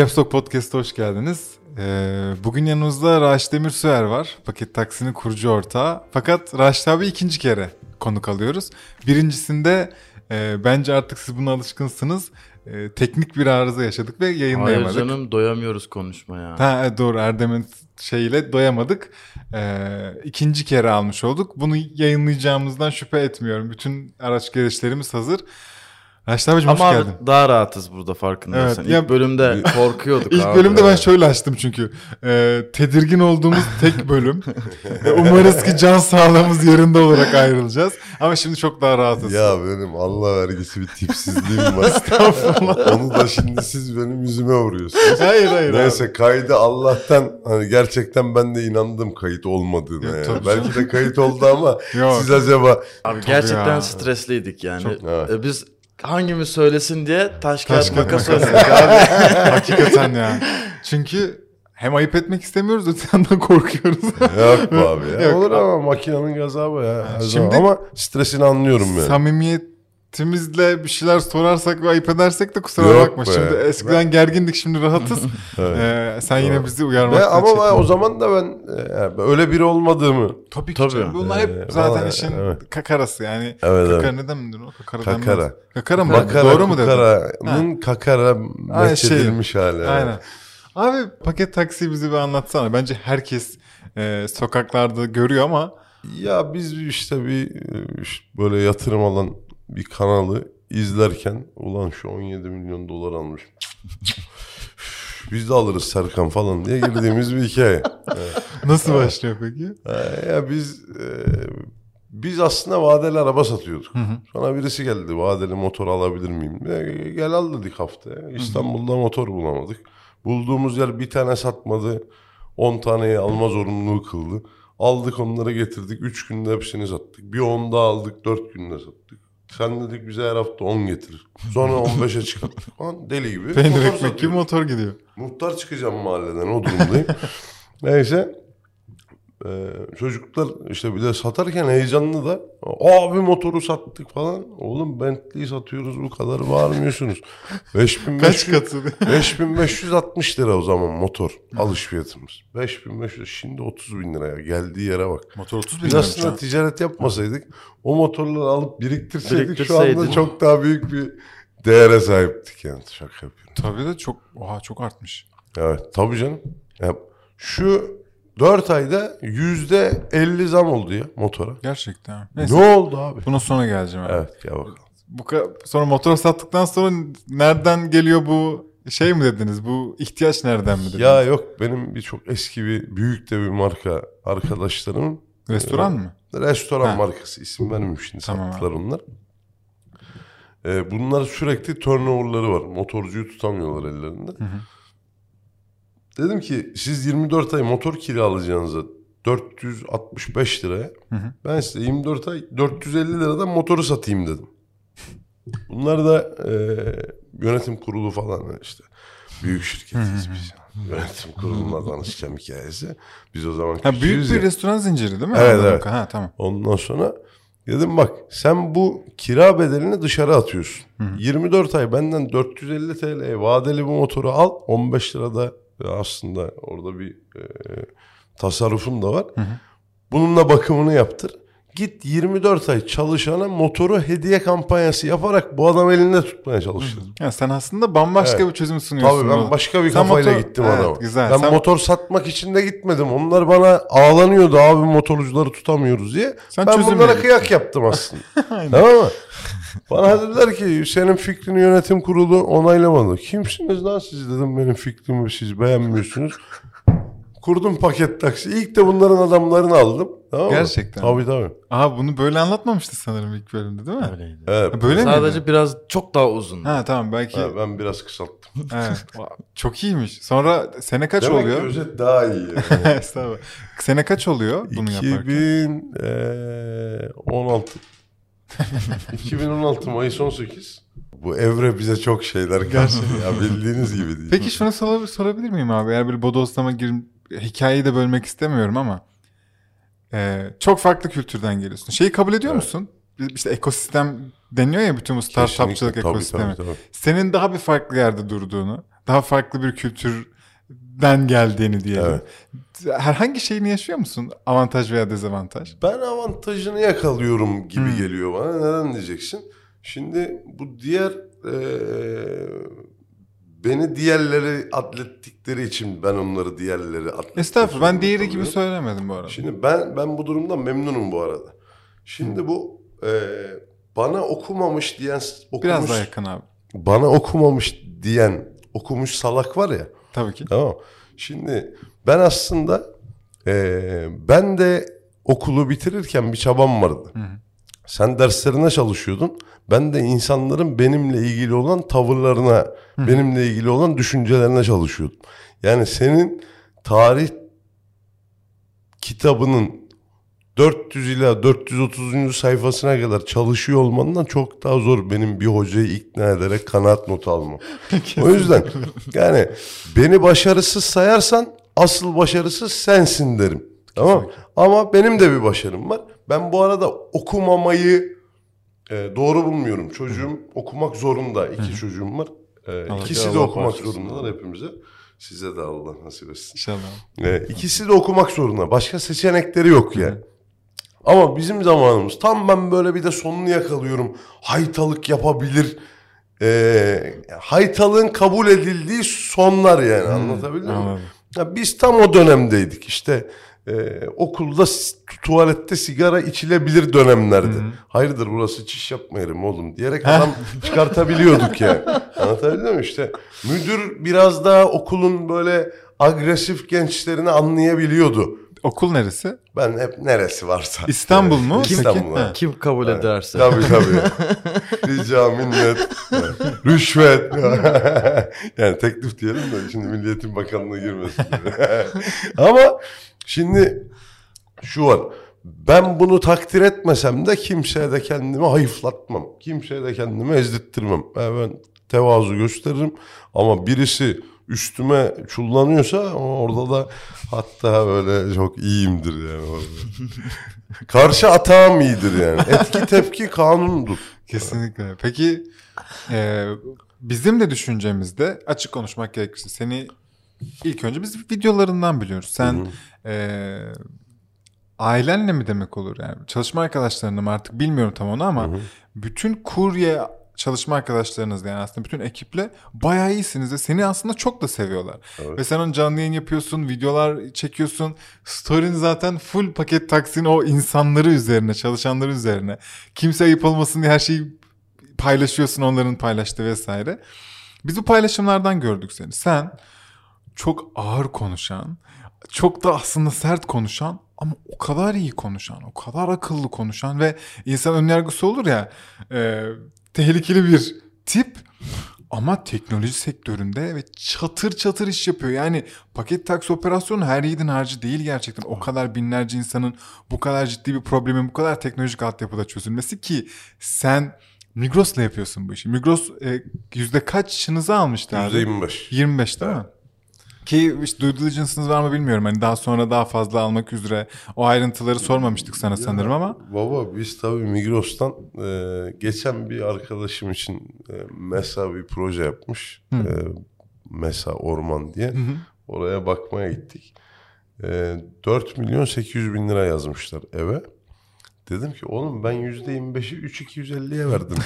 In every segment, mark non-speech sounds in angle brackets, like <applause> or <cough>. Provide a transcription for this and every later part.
Caps Lock Podcast'a hoş geldiniz. Ee, bugün yanımızda Raş Demir Süer var. Paket Taksi'nin kurucu ortağı. Fakat Raşit abi ikinci kere konuk alıyoruz. Birincisinde e, bence artık siz buna alışkınsınız. E, teknik bir arıza yaşadık ve yayınlayamadık. Hayır canım doyamıyoruz konuşmaya. Ha, e, doğru Erdem'in şeyiyle doyamadık. Ee, ikinci kere almış olduk. Bunu yayınlayacağımızdan şüphe etmiyorum. Bütün araç gereçlerimiz hazır. Raşit abicim Ama hoş abi geldin. daha rahatız burada farkındaysan. Evet, İlk ya- bölümde <laughs> korkuyorduk İlk abi. bölümde ben şöyle açtım çünkü. Ee, tedirgin olduğumuz tek bölüm. Umarız ki can sağlığımız yerinde olarak ayrılacağız. Ama şimdi çok daha rahatız. Ya benim Allah vergisi bir tipsizliğim var. <laughs> Onu da şimdi siz benim yüzüme vuruyorsunuz. Hayır hayır. Neyse kaydı Allah'tan hani gerçekten ben de inandım kayıt olmadığına. Yok, yani. Belki de kayıt oldu ama Yok. siz acaba Abi gerçekten ya. stresliydik yani. Çok- Evet. E, Biz hangimiz söylesin diye taş Taş kağıt kağıt makas makas. oynadık abi. <laughs> Hakikaten ya. Çünkü hem ayıp etmek istemiyoruz öte yandan korkuyoruz. yok bu abi ya. Yok. Olur ama makinenin gazabı ya. her Şimdi- zaman. Ama stresini anlıyorum yani. Samimiyetimizle bir şeyler sorarsak ve ayıp edersek de kusura Yok bakma. be. Şimdi eskiden gergindik şimdi rahatız. <laughs> Evet. Ee, sen yine Doğru. bizi uyarmaktan ama ben çekinme. o zaman da ben e, yani öyle biri olmadığımı Tabii ki Tabii. canım. Bunlar hep Ee, zaten vallahi, işin evet. kakarası yani. Evet, kakara evet. neden mi o? Kakara, Kakara. denmez. Kakara mı? Makara Doğru mu dedim? kukara'nın kakara Ha, meçedilmiş hali. Aynen. Abi paket taksiyi bize bir anlatsana. Bence herkes e, sokaklarda görüyor ama Ya biz işte bir e, işte böyle yatırım alan bir kanalı izlerken ulan şu 17 milyon dolar almış. <laughs> Biz de alırız Serkan falan diye girdiğimiz bir hikaye. <laughs> nasıl başlıyor peki? Ya biz e, biz aslında vadeli araba satıyorduk. Sonra birisi geldi vadeli motor alabilir miyim? E, gel al dedik haftaya. İstanbul'da motor bulamadık. Bulduğumuz yer bir tane satmadı. 10 taneyi alma zorunluluğu kıldı. Aldık onları getirdik. 3 günde hepsini sattık. Bir 10 daha aldık 4 günde sattık. Sen dedik bize her hafta 10 getir. Sonra 15'e çıkarttık <laughs> falan. Deli gibi. Peynir ekmek gibi motor gidiyor. Muhtar çıkacağım mahalleden o durumdayım. <laughs> Neyse. Ee, çocuklar işte bir de satarken heyecanlı da abi motoru sattık falan. Oğlum Bentley'i satıyoruz bu kadar bağırmıyorsunuz. <laughs> Kaç 5500, katı? 5560 <laughs> lira o zaman motor alış fiyatımız. 5500 şimdi 30 bin liraya geldiği yere bak. Motor 30 Biz aslında ticaret yapmasaydık o motorları alıp biriktirseydik şu anda çok daha büyük bir değere sahiptik yani şaka yapıyorum. Tabii de çok oha çok artmış. Evet tabii canım. Ya, şu 4 ayda yüzde 50 zam oldu ya motora. Gerçekten. Neyse. Ne oldu abi? Buna sonra geleceğim abi. Evet gel bakalım. Bu sonra motor sattıktan sonra nereden geliyor bu şey mi dediniz? Bu ihtiyaç nereden mi dediniz? Ya yok benim bir çok eski bir büyük de bir marka arkadaşlarımın Restoran mı? restoran Ha. markası isim vermeyeyim şimdi Tamam sattılar onlar. Ee, bunlar sürekli turnoverları var. Motorcuyu tutamıyorlar ellerinde. Dedim ki siz 24 ay motor kiralayacağınıza 465 liraya Hı hı. ben size 24 ay 450 liradan motoru satayım dedim. Bunlar da e, yönetim kurulu falan işte. Büyük şirketiz biz. Yönetim kuruluna danışacağım hikayesi. Biz o zaman Ha büyük bir ya. restoran zinciri değil mi? Evet, Anladım. evet. Ha tamam. Ondan sonra dedim bak sen bu kira bedelini dışarı atıyorsun. 24 ay benden 450 TL'ye vadeli bu motoru al. 15 lirada aslında orada bir e, tasarrufun da var. Bununla bakımını yaptır. Git 24 ay çalışana motoru hediye kampanyası yaparak bu adam elinde tutmaya çalıştır. Ya sen aslında bambaşka Evet. bir çözüm sunuyorsun. Tabii ben başka bir Sen kafayla motor- gittim Evet, adama. güzel. Ben Sen- motor satmak için de gitmedim. Onlar bana ağlanıyordu abi motorcuları tutamıyoruz diye. Sen ben bunlara kıyak yaptım aslında. <laughs> tamam mı? Bana dediler ki senin fikrini yönetim kurulu onaylamadı. Kimsiniz lan siz dedim benim fikrimi siz beğenmiyorsunuz. Kurdum paket taksi. İlk de bunların adamlarını aldım. Tamam mı? Gerçekten. Tabii tabii. Aha bunu böyle anlatmamıştı sanırım ilk bölümde değil mi? Öyleydi. Evet. Ha, Böyle Sadece miydi? biraz çok daha uzun. Ha tamam belki. Ha, ben biraz kısalttım. evet. Çok iyiymiş. Sonra sene kaç Demek oluyor? ki özet daha iyi. yani. <laughs> Estağfurullah. Sene kaç oluyor bunu yaparken? 2016 2016 Mayıs 18 Bu Evre bize çok şeyler kattı ya bildiğiniz gibi değil. Peki şunu sor- sorabilir miyim abi? Eğer böyle bodoslama girim hikayeyi de bölmek istemiyorum ama e, çok farklı kültürden geliyorsun. Şeyi kabul ediyor musun? İşte ekosistem deniyor ya bütün bu startupçılık Kesinlikle, tabii, ekosistemi. tabii, tabii. Senin daha bir farklı yerde durduğunu, daha farklı bir kültürden geldiğini diyelim. Evet. Herhangi şeyini yaşıyor musun? Avantaj veya dezavantaj? Ben avantajını yakalıyorum gibi geliyor bana. Neden diyeceksin? Şimdi bu diğer eee, beni diğerleri atlettikleri için ben onları diğerleri atletmek Estağfurullah. Ben diğeri gibi söylemedim bu arada. Şimdi ben ben bu durumdan memnunum bu arada. Şimdi bu eee, bana okumamış diyen okumuş, Biraz daha yakın abi. bana okumamış diyen okumuş salak var ya. Tabii ki. Tamam. Şimdi ben aslında eee, ben de okulu bitirirken bir çabam vardı. Sen derslerine çalışıyordun. Ben de insanların benimle ilgili olan tavırlarına, benimle ilgili olan düşüncelerine çalışıyordum. Yani senin tarih kitabının 400 ila 430. sayfasına kadar çalışıyor olmandan çok daha zor benim bir hocayı ikna ederek kanaat notu almam. o yüzden yani beni başarısız sayarsan asıl başarısız sensin derim. Tamam? Ama benim de bir başarım var. Ben bu arada okumamayı e, doğru bulmuyorum. Çocuğum okumak zorunda. İki çocuğum var. E, Allah ikisi de Allah okumak zorundalar hepimize. Size de Allah nasip etsin. İnşallah. E, ikisi de okumak zorunda. Başka seçenekleri yok yani. Ama bizim zamanımız tam ben böyle bir de sonunu yakalıyorum. Haytalık yapabilir. E, haytalığın kabul edildiği sonlar yani anlatabildim mi? Anladım. Ya biz tam o dönemdeydik işte e, okulda tuvalette sigara içilebilir dönemlerde. Hayırdır burası çiş yapma yerim oğlum diyerek adam <laughs> çıkartabiliyorduk yani. Anlatabildim mi işte müdür biraz daha okulun böyle agresif gençlerini anlayabiliyordu. Okul neresi? Ben hep neresi varsa. İstanbul mu? İstanbul. Ha. Kim kabul ederse. Tabii tabii. <laughs> Rica minnet. Rüşvet. <laughs> yani teklif diyelim de şimdi Milliyetin Bakanlığı girmesin. <laughs> Ama şimdi şu var. Ben bunu takdir etmesem de kimseye de kendimi hayıflatmam. Kimseye de kendimi ezdirttirmem. Yani ben tevazu gösteririm. Ama birisi üstüme çullanıyorsa orada da hatta böyle çok iyiyimdir yani. orada. <laughs> Karşı atağım iyidir yani. Etki tepki kanundur. Kesinlikle. Peki e, bizim de düşüncemizde açık konuşmak gerekirse seni ilk önce biz videolarından biliyoruz. Sen e, ailenle mi demek olur yani çalışma arkadaşlarınla mı artık bilmiyorum tam onu ama bütün kurye çalışma arkadaşlarınız yani aslında bütün ekiple bayağı iyisiniz ve seni aslında çok da seviyorlar. Evet. Ve sen onun canlı yayın yapıyorsun, videolar çekiyorsun. Story'in zaten full paket taksin o insanları üzerine, çalışanları üzerine. Kimse ayıp olmasın diye her şeyi paylaşıyorsun onların paylaştığı vesaire. Biz bu paylaşımlardan gördük seni. Sen çok ağır konuşan, çok da aslında sert konuşan ama o kadar iyi konuşan, o kadar akıllı konuşan ve insan önyargısı olur ya e, tehlikeli bir tip ama teknoloji sektöründe ve çatır çatır iş yapıyor. Yani paket taksi operasyonu her yiğidin harcı değil gerçekten. O kadar binlerce insanın bu kadar ciddi bir problemin bu kadar teknolojik altyapıda çözülmesi ki sen Migros'la yapıyorsun bu işi. Migros e, yüzde kaçınızı almıştı abi? %25. 25 değil mi? Ki işte due diligence'ınız var mı bilmiyorum. Hani daha sonra daha fazla almak üzere o ayrıntıları sormamıştık sana sanırım ama. Baba biz tabii Migros'tan e, geçen bir arkadaşım için e, MESA bir proje yapmış. E, MESA Orman diye. Oraya bakmaya gittik. E, 4 milyon 800 bin lira yazmışlar eve. Dedim ki oğlum ben %25'i 3250'ye verdim.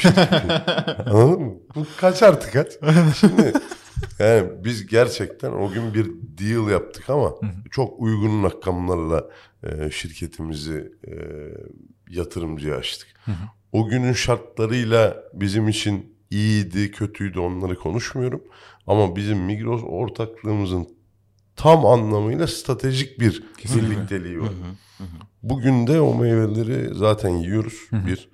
<laughs> Anladın mı? Bu kaç artık kaç? Şimdi <laughs> yani biz gerçekten o gün bir deal yaptık ama çok uygun rakamlarla e, şirketimizi e, yatırımcıya açtık. O günün şartlarıyla bizim için iyiydi, kötüydü onları konuşmuyorum. Ama bizim Migros ortaklığımızın tam anlamıyla stratejik bir birlikteliği var. Bugün de o meyveleri zaten yiyoruz. Bir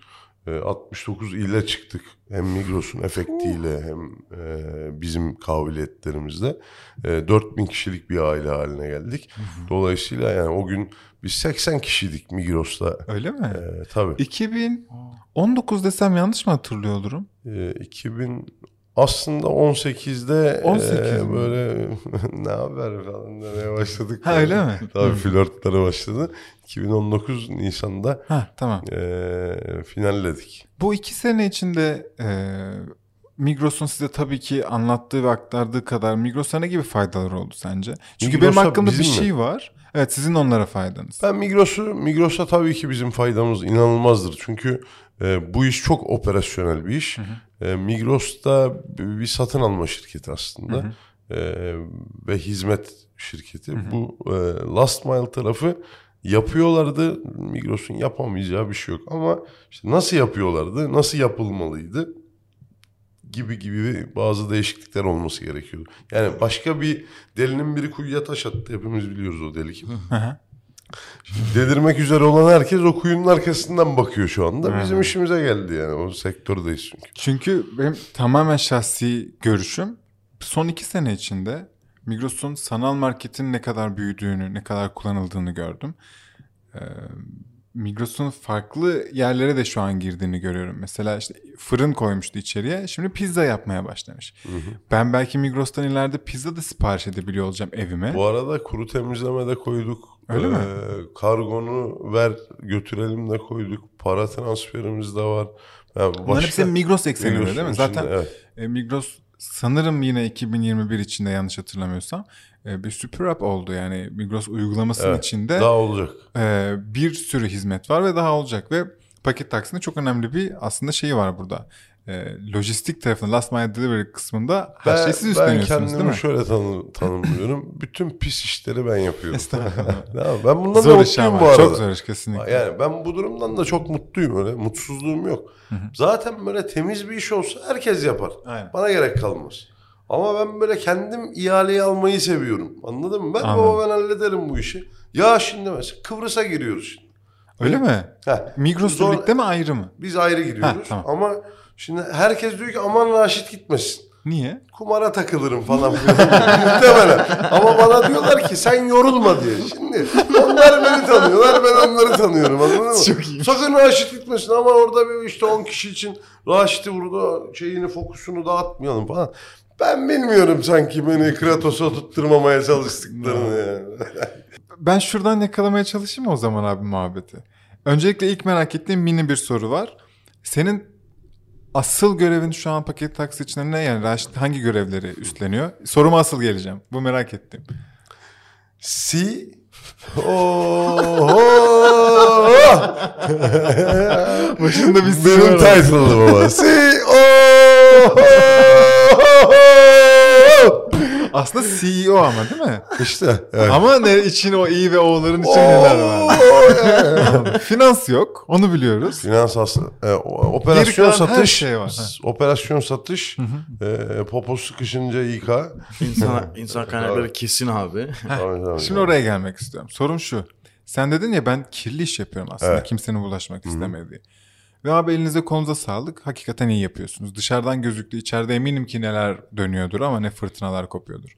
69 ile çıktık. Hem Migros'un efektiyle hem e, bizim kabiliyetlerimizle. E, 4000 kişilik bir aile haline geldik. Dolayısıyla yani o gün biz 80 kişiydik Migros'ta. Öyle mi? E, tabii. 2019 desem yanlış mı hatırlıyor olurum? E, 2000 aslında 18'de 18 e, böyle <laughs> ne haber falan demeye başladık. Ha, öyle mi? Tabii flörtlere başladı. 2019 Nisan'da Ha tamam. e, finalledik. Bu iki sene içinde e, Migros'un size tabii ki anlattığı ve aktardığı kadar Migros'a ne gibi faydaları oldu sence? Çünkü Migros'a benim hakkımda bir bizim mi? şey var. Evet sizin onlara faydanız. Ben Migros'u Migros'a tabii ki bizim faydamız inanılmazdır. Çünkü e, bu iş çok operasyonel bir iş. E, Migros'ta bir satın alma şirketi aslında. E, ve hizmet şirketi. Bu e, last mile tarafı yapıyorlardı. Migros'un yapamayacağı bir şey yok. Ama işte nasıl yapıyorlardı? Nasıl yapılmalıydı? gibi gibi bazı değişiklikler olması gerekiyordu. Yani başka bir delinin biri kuyuya taş attı. Hepimiz biliyoruz o deli kim. Hı hı. Delirmek üzere olan herkes o kuyunun arkasından bakıyor şu anda. Bizim işimize geldi yani. O sektördeyiz çünkü. Çünkü benim tamamen şahsi görüşüm son iki sene içinde Migros'un sanal marketin ne kadar büyüdüğünü, ne kadar kullanıldığını gördüm. Ee, Migros'un farklı yerlere de şu an girdiğini görüyorum. Mesela işte fırın koymuştu içeriye. Şimdi pizza yapmaya başlamış. Ben belki Migros'tan ileride pizza da sipariş edebiliyor olacağım evime. Bu arada kuru temizleme de koyduk. Öyle mi? Kargonu ver götürelim de koyduk. Para transferimiz de var. Yani Bunların hepsi Migros ekseninde değil mi? içinde, Zaten evet. e, Migros sanırım yine 2021 içinde yanlış hatırlamıyorsam bir süper app oldu. Yani Migros uygulamasının Evet, içinde Daha olacak. e, bir sürü hizmet var ve daha olacak ve paket taksinin çok önemli bir aslında şeyi var burada. E, lojistik tarafında last mile delivery kısmında her şeyi siz ben üstleniyorsunuz kendimi değil mi? şöyle tanı- tanımlıyorum. <laughs> Bütün pis işleri ben yapıyorum. Estağfurullah. <laughs> Ben bundan da zor iş mutluyum ama bu arada. çok zor iş kesinlikle. Yani ben bu durumdan da çok mutluyum öyle. Mutsuzluğum yok. Zaten böyle temiz bir iş olsa herkes yapar. Aynen. Bana gerek kalmaz. Ama ben böyle kendim ihaleyi almayı seviyorum. Anladın mı? Ben Anladım. baba ben hallederim bu işi. Ya şimdi mesela Kıbrıs'a giriyoruz şimdi. Öyle mi? Heh. Migros Zor- birlikte mi ayrı mı? Biz ayrı giriyoruz. Heh, tamam. Ama şimdi herkes diyor ki aman Raşit gitmesin. Niye? Kumara takılırım falan. <laughs> Muhtemelen. Ama bana diyorlar ki sen yorulma diye. Şimdi onlar beni tanıyorlar ben onları tanıyorum anladın mı? Çok iyiymiş. Sakın Raşit gitmesin ama orada bir işte 10 kişi için Raşit'i burada şeyini fokusunu dağıtmayalım falan. Ben bilmiyorum sanki beni Kratos'a tutturmamaya çalıştıklarını yani. <laughs> Ben şuradan yakalamaya çalışayım o zaman abi muhabbeti? Öncelikle ilk merak ettiğim mini bir soru var. Senin asıl görevin şu an paket taksi içinde ne? Yani Raşit hangi görevleri üstleniyor? Soruma asıl geleceğim. Bu merak ettim. Si <laughs> Oho! <laughs> Başında bir Benim title'ım ama. Si! Aslında CEO ama değil mi? İşte. Evet. Ama ne için o i ve o'ların için neler var? Finans yok. Onu biliyoruz. Finans aslında e, Geri operasyon kalan her satış, şey var. s- operasyon satış, e, popo sıkışınca İK. İnsan, insan kaynakları kesin abi. Tabii, tabii. Şimdi oraya gelmek istiyorum. Sorum şu. Sen dedin ya ben kirli iş yapıyorum aslında. Evet. Kimsenin bulaşmak istemediği. Ve abi elinize kolunuza sağlık. Hakikaten iyi yapıyorsunuz. Dışarıdan gözüktü. içeride eminim ki neler dönüyordur ama ne fırtınalar kopuyordur.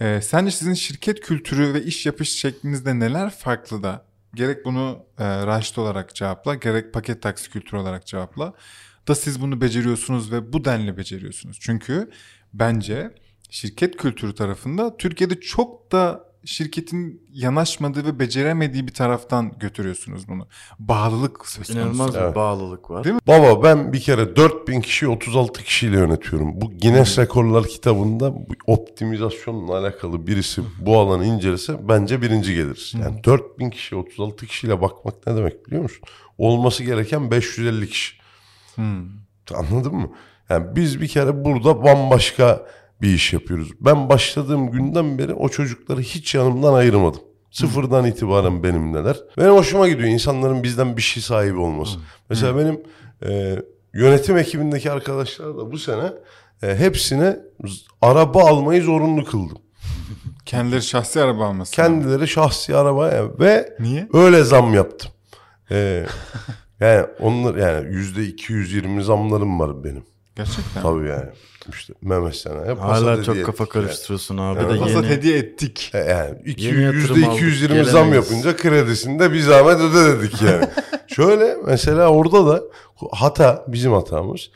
Ee, sence sizin şirket kültürü ve iş yapış şeklinizde neler farklı da? Gerek bunu e, Raşit olarak cevapla, gerek paket taksi kültürü olarak cevapla. Da siz bunu beceriyorsunuz ve bu denli beceriyorsunuz. Çünkü bence şirket kültürü tarafında Türkiye'de çok da şirketin yanaşmadığı ve beceremediği bir taraftan götürüyorsunuz bunu. Bağlılık söz konusu. İnanılmaz Evet. bir bağlılık var. Değil mi? Baba ben bir kere 4000 kişi 36 kişiyle yönetiyorum. Bu Guinness Rekorlar kitabında bu optimizasyonla alakalı birisi bu alanı incelese bence birinci gelir. Yani 4000 kişi 36 kişiyle bakmak ne demek biliyor musun? Olması gereken 550 kişi. Hmm. Anladın mı? Yani biz bir kere burada bambaşka bir iş yapıyoruz. Ben başladığım günden beri o çocukları hiç yanımdan ayırmadım. Sıfırdan itibaren benimleler. Benim hoşuma gidiyor insanların bizden bir şey sahibi olması. Mesela benim e, yönetim ekibindeki arkadaşlar da bu sene e, hepsine araba almayı zorunlu kıldım. <laughs> Kendileri şahsi araba alması. Kendileri şahsi arabaya ve Niye? öyle zam yaptım. E, yani onlar yani yüzde 220 zamlarım var benim. Gerçekten. Tabii yani. İşte Mehmet sana hep Hala çok kafa ettik yani. karıştırıyorsun abi Evet. de Passat yeni. hediye ettik. E, Yani iki- Yeni yüzde aldık, 220 zam gelemeyiz. yapınca kredisini de bir zahmet öde dedik yani. <laughs> Şöyle mesela orada da hata bizim hatamız.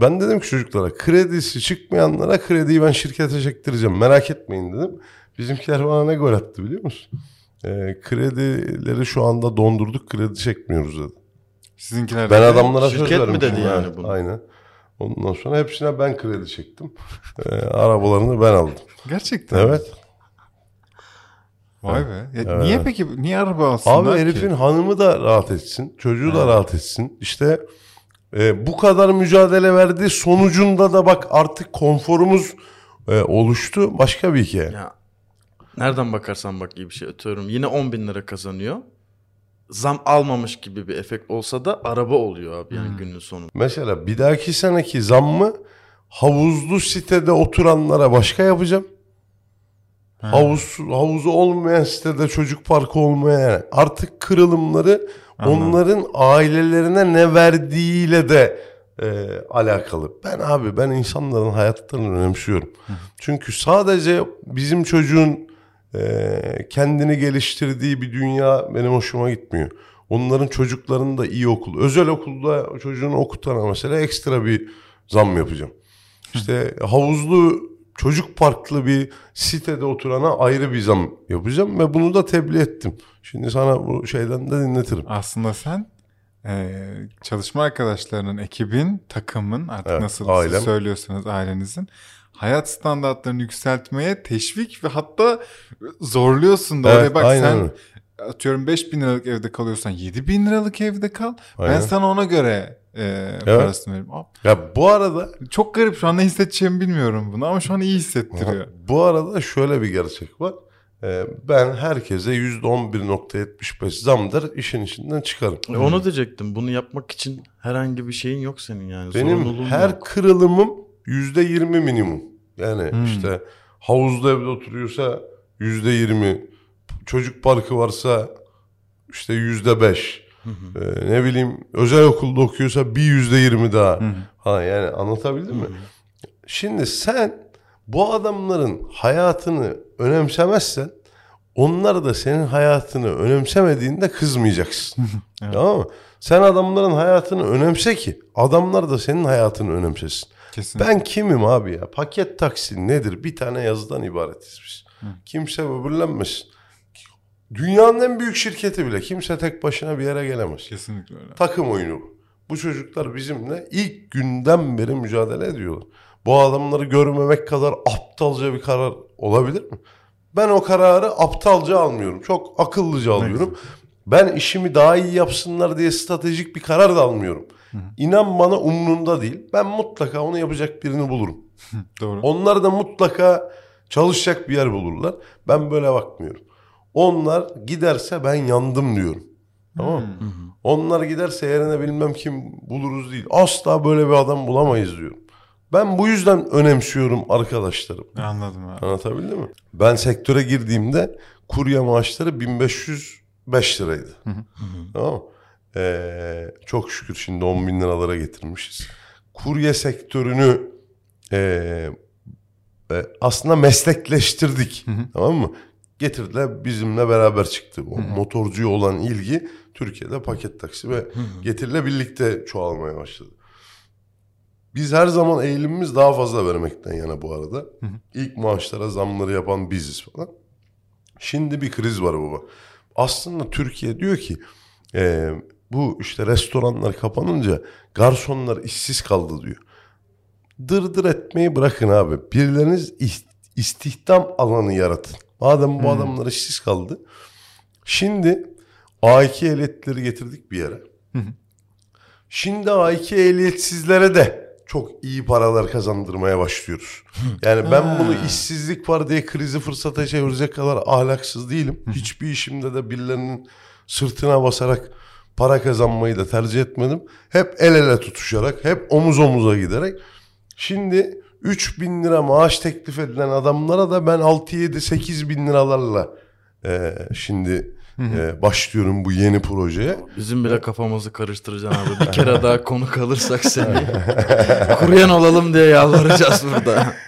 Ben dedim ki çocuklara kredisi çıkmayanlara krediyi ben şirkete çektireceğim merak etmeyin dedim. Bizimkiler bana ne gol attı biliyor musun? E, kredileri şu anda dondurduk kredi çekmiyoruz dedi. Sizinkiler Ben adamlara söz Şirket mi vermişim. dedi yani bunu? Aynen. Ondan sonra hepsine ben kredi çektim. Ee, arabalarını ben aldım. Gerçekten. Evet. Vay be. Ya Niye peki? Niye araba alsınlar Abi ki? herifin hanımı da rahat etsin. Çocuğu da rahat etsin. İşte e, bu kadar mücadele verdi. Sonucunda da bak artık konforumuz e, oluştu. Başka bir hikaye. Ya nereden bakarsan bak iyi bir şey atıyorum. Yine 10 bin lira kazanıyor. Zam almamış gibi bir efekt olsa da araba oluyor abi yani günün sonunda. Mesela bir dahaki seneki zammı havuzlu sitede oturanlara başka yapacağım. Havuz, havuzu olmayan sitede çocuk parkı olmayan artık kırılımları onların ailelerine ne verdiğiyle de e, alakalı. Ben abi ben insanların hayatlarını önemsiyorum. Çünkü sadece bizim çocuğun e, kendini geliştirdiği bir dünya benim hoşuma gitmiyor. Onların çocuklarının da iyi okul. Özel okulda çocuğunu okutana mesela ekstra bir zam yapacağım. İşte havuzlu çocuk parklı bir sitede oturana ayrı bir zam yapacağım ve bunu da tebliğ ettim. Şimdi sana bu şeyden de dinletirim. Aslında sen e, çalışma arkadaşlarının, ekibin, takımın artık Evet, nasıl ailem. söylüyorsanız ailenizin hayat standartlarını yükseltmeye teşvik ve hatta zorluyorsun da Evet, oraya bak aynen sen atıyorum 5 bin liralık evde kalıyorsan 7 bin liralık evde kal. Ben Aynen. sana ona göre e, parasını veririm. Ya bu arada Çok garip şu an ne hissedeceğimi bilmiyorum bunu ama şu an iyi hissettiriyor. bu arada şöyle bir gerçek var. Ee, ben herkese %11.75 zamdır işin içinden çıkarım. E onu diyecektim. Bunu yapmak için herhangi bir şeyin yok senin yani. Benim her yok. kırılımım %20 minimum. Yani Hmm. işte havuzda evde oturuyorsa %20, çocuk parkı varsa işte %5. Ee, ne bileyim özel okulda okuyorsa bir %20 daha. Ha yani anlatabildim mi? Şimdi sen bu adamların hayatını önemsemezsen onlar da senin hayatını önemsemediğinde kızmayacaksın. Tamam mı? Sen adamların hayatını önemse ki adamlar da senin hayatını önemsesin. Kesinlikle. Ben kimim abi ya? Paket taksi nedir? Bir tane yazıdan ibaretiz biz. Kimse böbürlenmesin. Dünyanın en büyük şirketi bile kimse tek başına bir yere gelemez. Kesinlikle öyle. Takım oyunu bu. Bu çocuklar bizimle ilk günden beri mücadele ediyorlar. Bu adamları görmemek kadar aptalca bir karar olabilir mi? Ben o kararı aptalca almıyorum. Çok akıllıca alıyorum. Ben işimi daha iyi yapsınlar diye stratejik bir karar da almıyorum. İnan bana umrumda değil. Ben mutlaka onu yapacak birini bulurum. <laughs> Doğru. Onlar da mutlaka çalışacak bir yer bulurlar. Ben böyle bakmıyorum. Onlar giderse ben yandım diyorum. Tamam mı? Onlar giderse yerine bilmem kim buluruz değil. Asla böyle bir adam bulamayız diyorum. Ben bu yüzden önemsiyorum arkadaşlarım. Anladım abi. Anlatabildim mi? Ben sektöre girdiğimde kurye maaşları 1505 liraydı. Tamam mı? Ee, çok şükür şimdi 10 bin liralara getirmişiz. Kurye sektörünü ee, e, aslında meslekleştirdik. Tamam mı? Getirdiler bizimle beraber çıktı. O motorcuya olan ilgi Türkiye'de paket taksi ve Getir'le birlikte çoğalmaya başladı. Biz her zaman eğilimimiz daha fazla vermekten yana bu arada. İlk maaşlara zamları yapan biziz falan. Şimdi bir kriz var baba. Aslında Türkiye diyor ki e, bu işte restoranlar kapanınca garsonlar işsiz kaldı diyor. Dırdır etmeyi bırakın abi. Birileriniz is- istihdam alanı yaratın. Madem bu adamlar işsiz kaldı. Şimdi A2 ehliyetleri getirdik bir yere. Şimdi A2 ehliyetsizlere de çok iyi paralar kazandırmaya başlıyoruz. Yani ben bunu işsizlik var diye krizi fırsata çevirecek kadar ahlaksız değilim. Hiçbir işimde de birilerinin sırtına basarak para kazanmayı da tercih etmedim. Hep el ele tutuşarak, hep omuz omuza giderek. Şimdi 3 bin lira maaş teklif edilen adamlara da ben 6-7-8 bin liralarla e, şimdi e, başlıyorum bu yeni projeye. Bizim bile kafamızı karıştıracaksın abi. Bir kere daha konu kalırsak seni. <laughs> Kuryen olalım diye yalvaracağız burada. <laughs>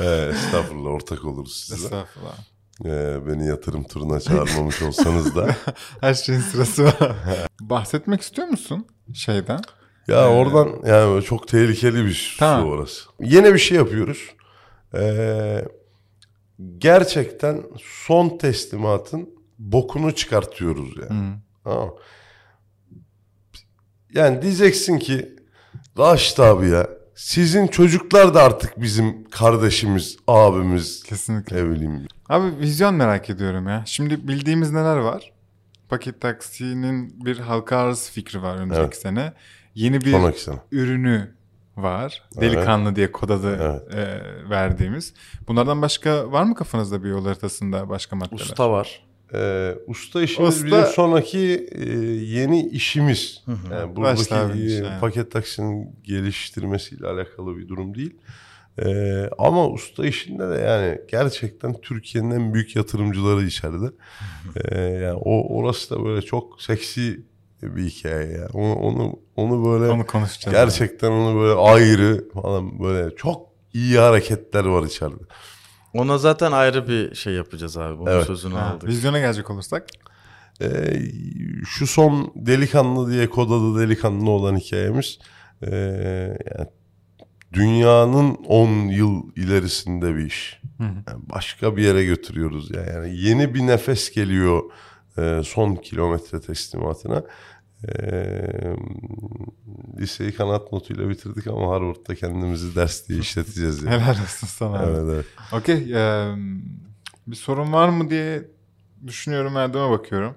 E, estağfurullah ortak oluruz size. Estağfurullah. E, beni yatırım turuna çağırmamış olsanız da. <laughs> Her şeyin sırası var. <laughs> Bahsetmek istiyor musun şeyden? Ya oradan yani çok tehlikeli bir su Tamam. orası. Yine bir şey yapıyoruz. Ee, gerçekten son teslimatın bokunu çıkartıyoruz yani. Tamam mı? Yani diyeceksin ki Raşit abi ya sizin çocuklar da artık bizim kardeşimiz, abimiz. Kesinlikle. Ne bileyim. Abi vizyon merak ediyorum ya. Şimdi bildiğimiz neler var? Paket taksinin bir halka arası fikri var önümüzdeki Evet. sene. Yeni bir Sonraki sene. ürünü var. Evet. Delikanlı diye kod adı Evet. e, verdiğimiz. Bunlardan başka var mı kafanızda bir yol haritasında başka maddeler? Usta var. Ee, usta işimiz Usta- bizim sonraki e, yeni işimiz. Yani buradaki e, yani. paket taksinin geliştirmesiyle alakalı bir durum değil. Ee, ama usta işinde de yani gerçekten Türkiye'nin en büyük yatırımcıları içeride. Ee, yani o orası da böyle çok seksi bir hikaye ya. Onu onu onu böyle Onu konuşacağız. gerçekten onu böyle ayrı falan böyle çok iyi hareketler var içeride. Ona zaten ayrı bir şey yapacağız abi. Bunun Evet. sözünü Ha, aldık. vizyona gelecek olursak. Ee, şu son delikanlı diye kod adı delikanlı olan hikayemiz ee, yani dünyanın 10 yıl ilerisinde bir iş. Yani başka bir yere götürüyoruz ya. Yani yeni bir nefes geliyor ee, son kilometre teslimatına. Liseyi kanat notuyla bitirdik ama Harvard'da kendimizi ders diye işleteceğiz. Yani. <laughs> Helal olsun sana. abi. evet, evet. Okey. e, bir sorun var mı diye düşünüyorum Erdem'e bakıyorum.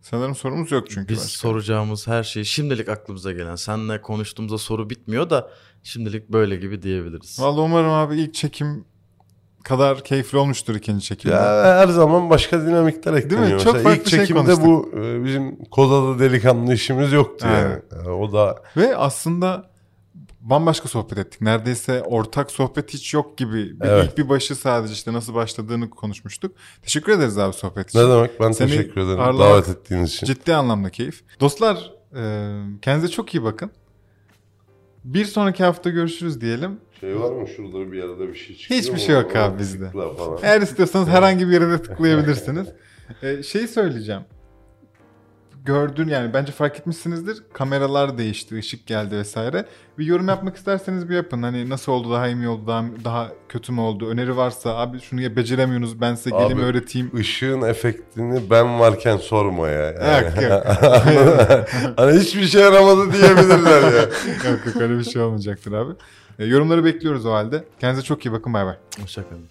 Sanırım sorumuz yok çünkü. Biz başka. soracağımız her şey şimdilik aklımıza gelen. Seninle konuştuğumuzda soru bitmiyor da şimdilik böyle gibi diyebiliriz. Vallahi umarım abi ilk çekim kadar keyifli olmuştur ikinci çekimde. Ya her zaman başka dinamikler ekleniyor. Çok Mesela farklı ilk şey çekimde konuştuk. bu e, bizim Koda'da delikanlı işimiz yoktu yani. Yani O da Ve aslında bambaşka sohbet ettik. Neredeyse ortak sohbet hiç yok gibi. Bir, Evet. İlk bir başı sadece işte nasıl başladığını konuşmuştuk. Teşekkür ederiz abi sohbet için. ne demek ben Seni teşekkür ederim ağırlamak- davet ettiğiniz için. Ciddi anlamda keyif. Dostlar e, kendinize çok iyi bakın. Bir sonraki hafta görüşürüz diyelim. Şey var mı şurada bir yerde bir şey çıkıyor Hiçbir mu? şey yok abi bizde. Eğer istiyorsanız <laughs> herhangi bir yere tıklayabilirsiniz. Ee, şey söyleyeceğim. Gördün yani bence fark etmişsinizdir. Kameralar değişti, ışık geldi vesaire. Bir yorum yapmak isterseniz bir yapın. Hani nasıl oldu, daha iyi mi oldu, daha, daha kötü mü oldu? Öneri varsa abi şunu ya beceremiyorsunuz ben size geleyim Abi, öğreteyim. Işığın efektini ben varken sorma ya. Yani. Yok yok. <laughs> hani hiçbir şey yaramadı diyebilirler ya. <laughs> yok yok öyle bir şey olmayacaktır abi. Ee, yorumları bekliyoruz o halde. Kendinize çok iyi bakın bay bay. Hoşçakalın.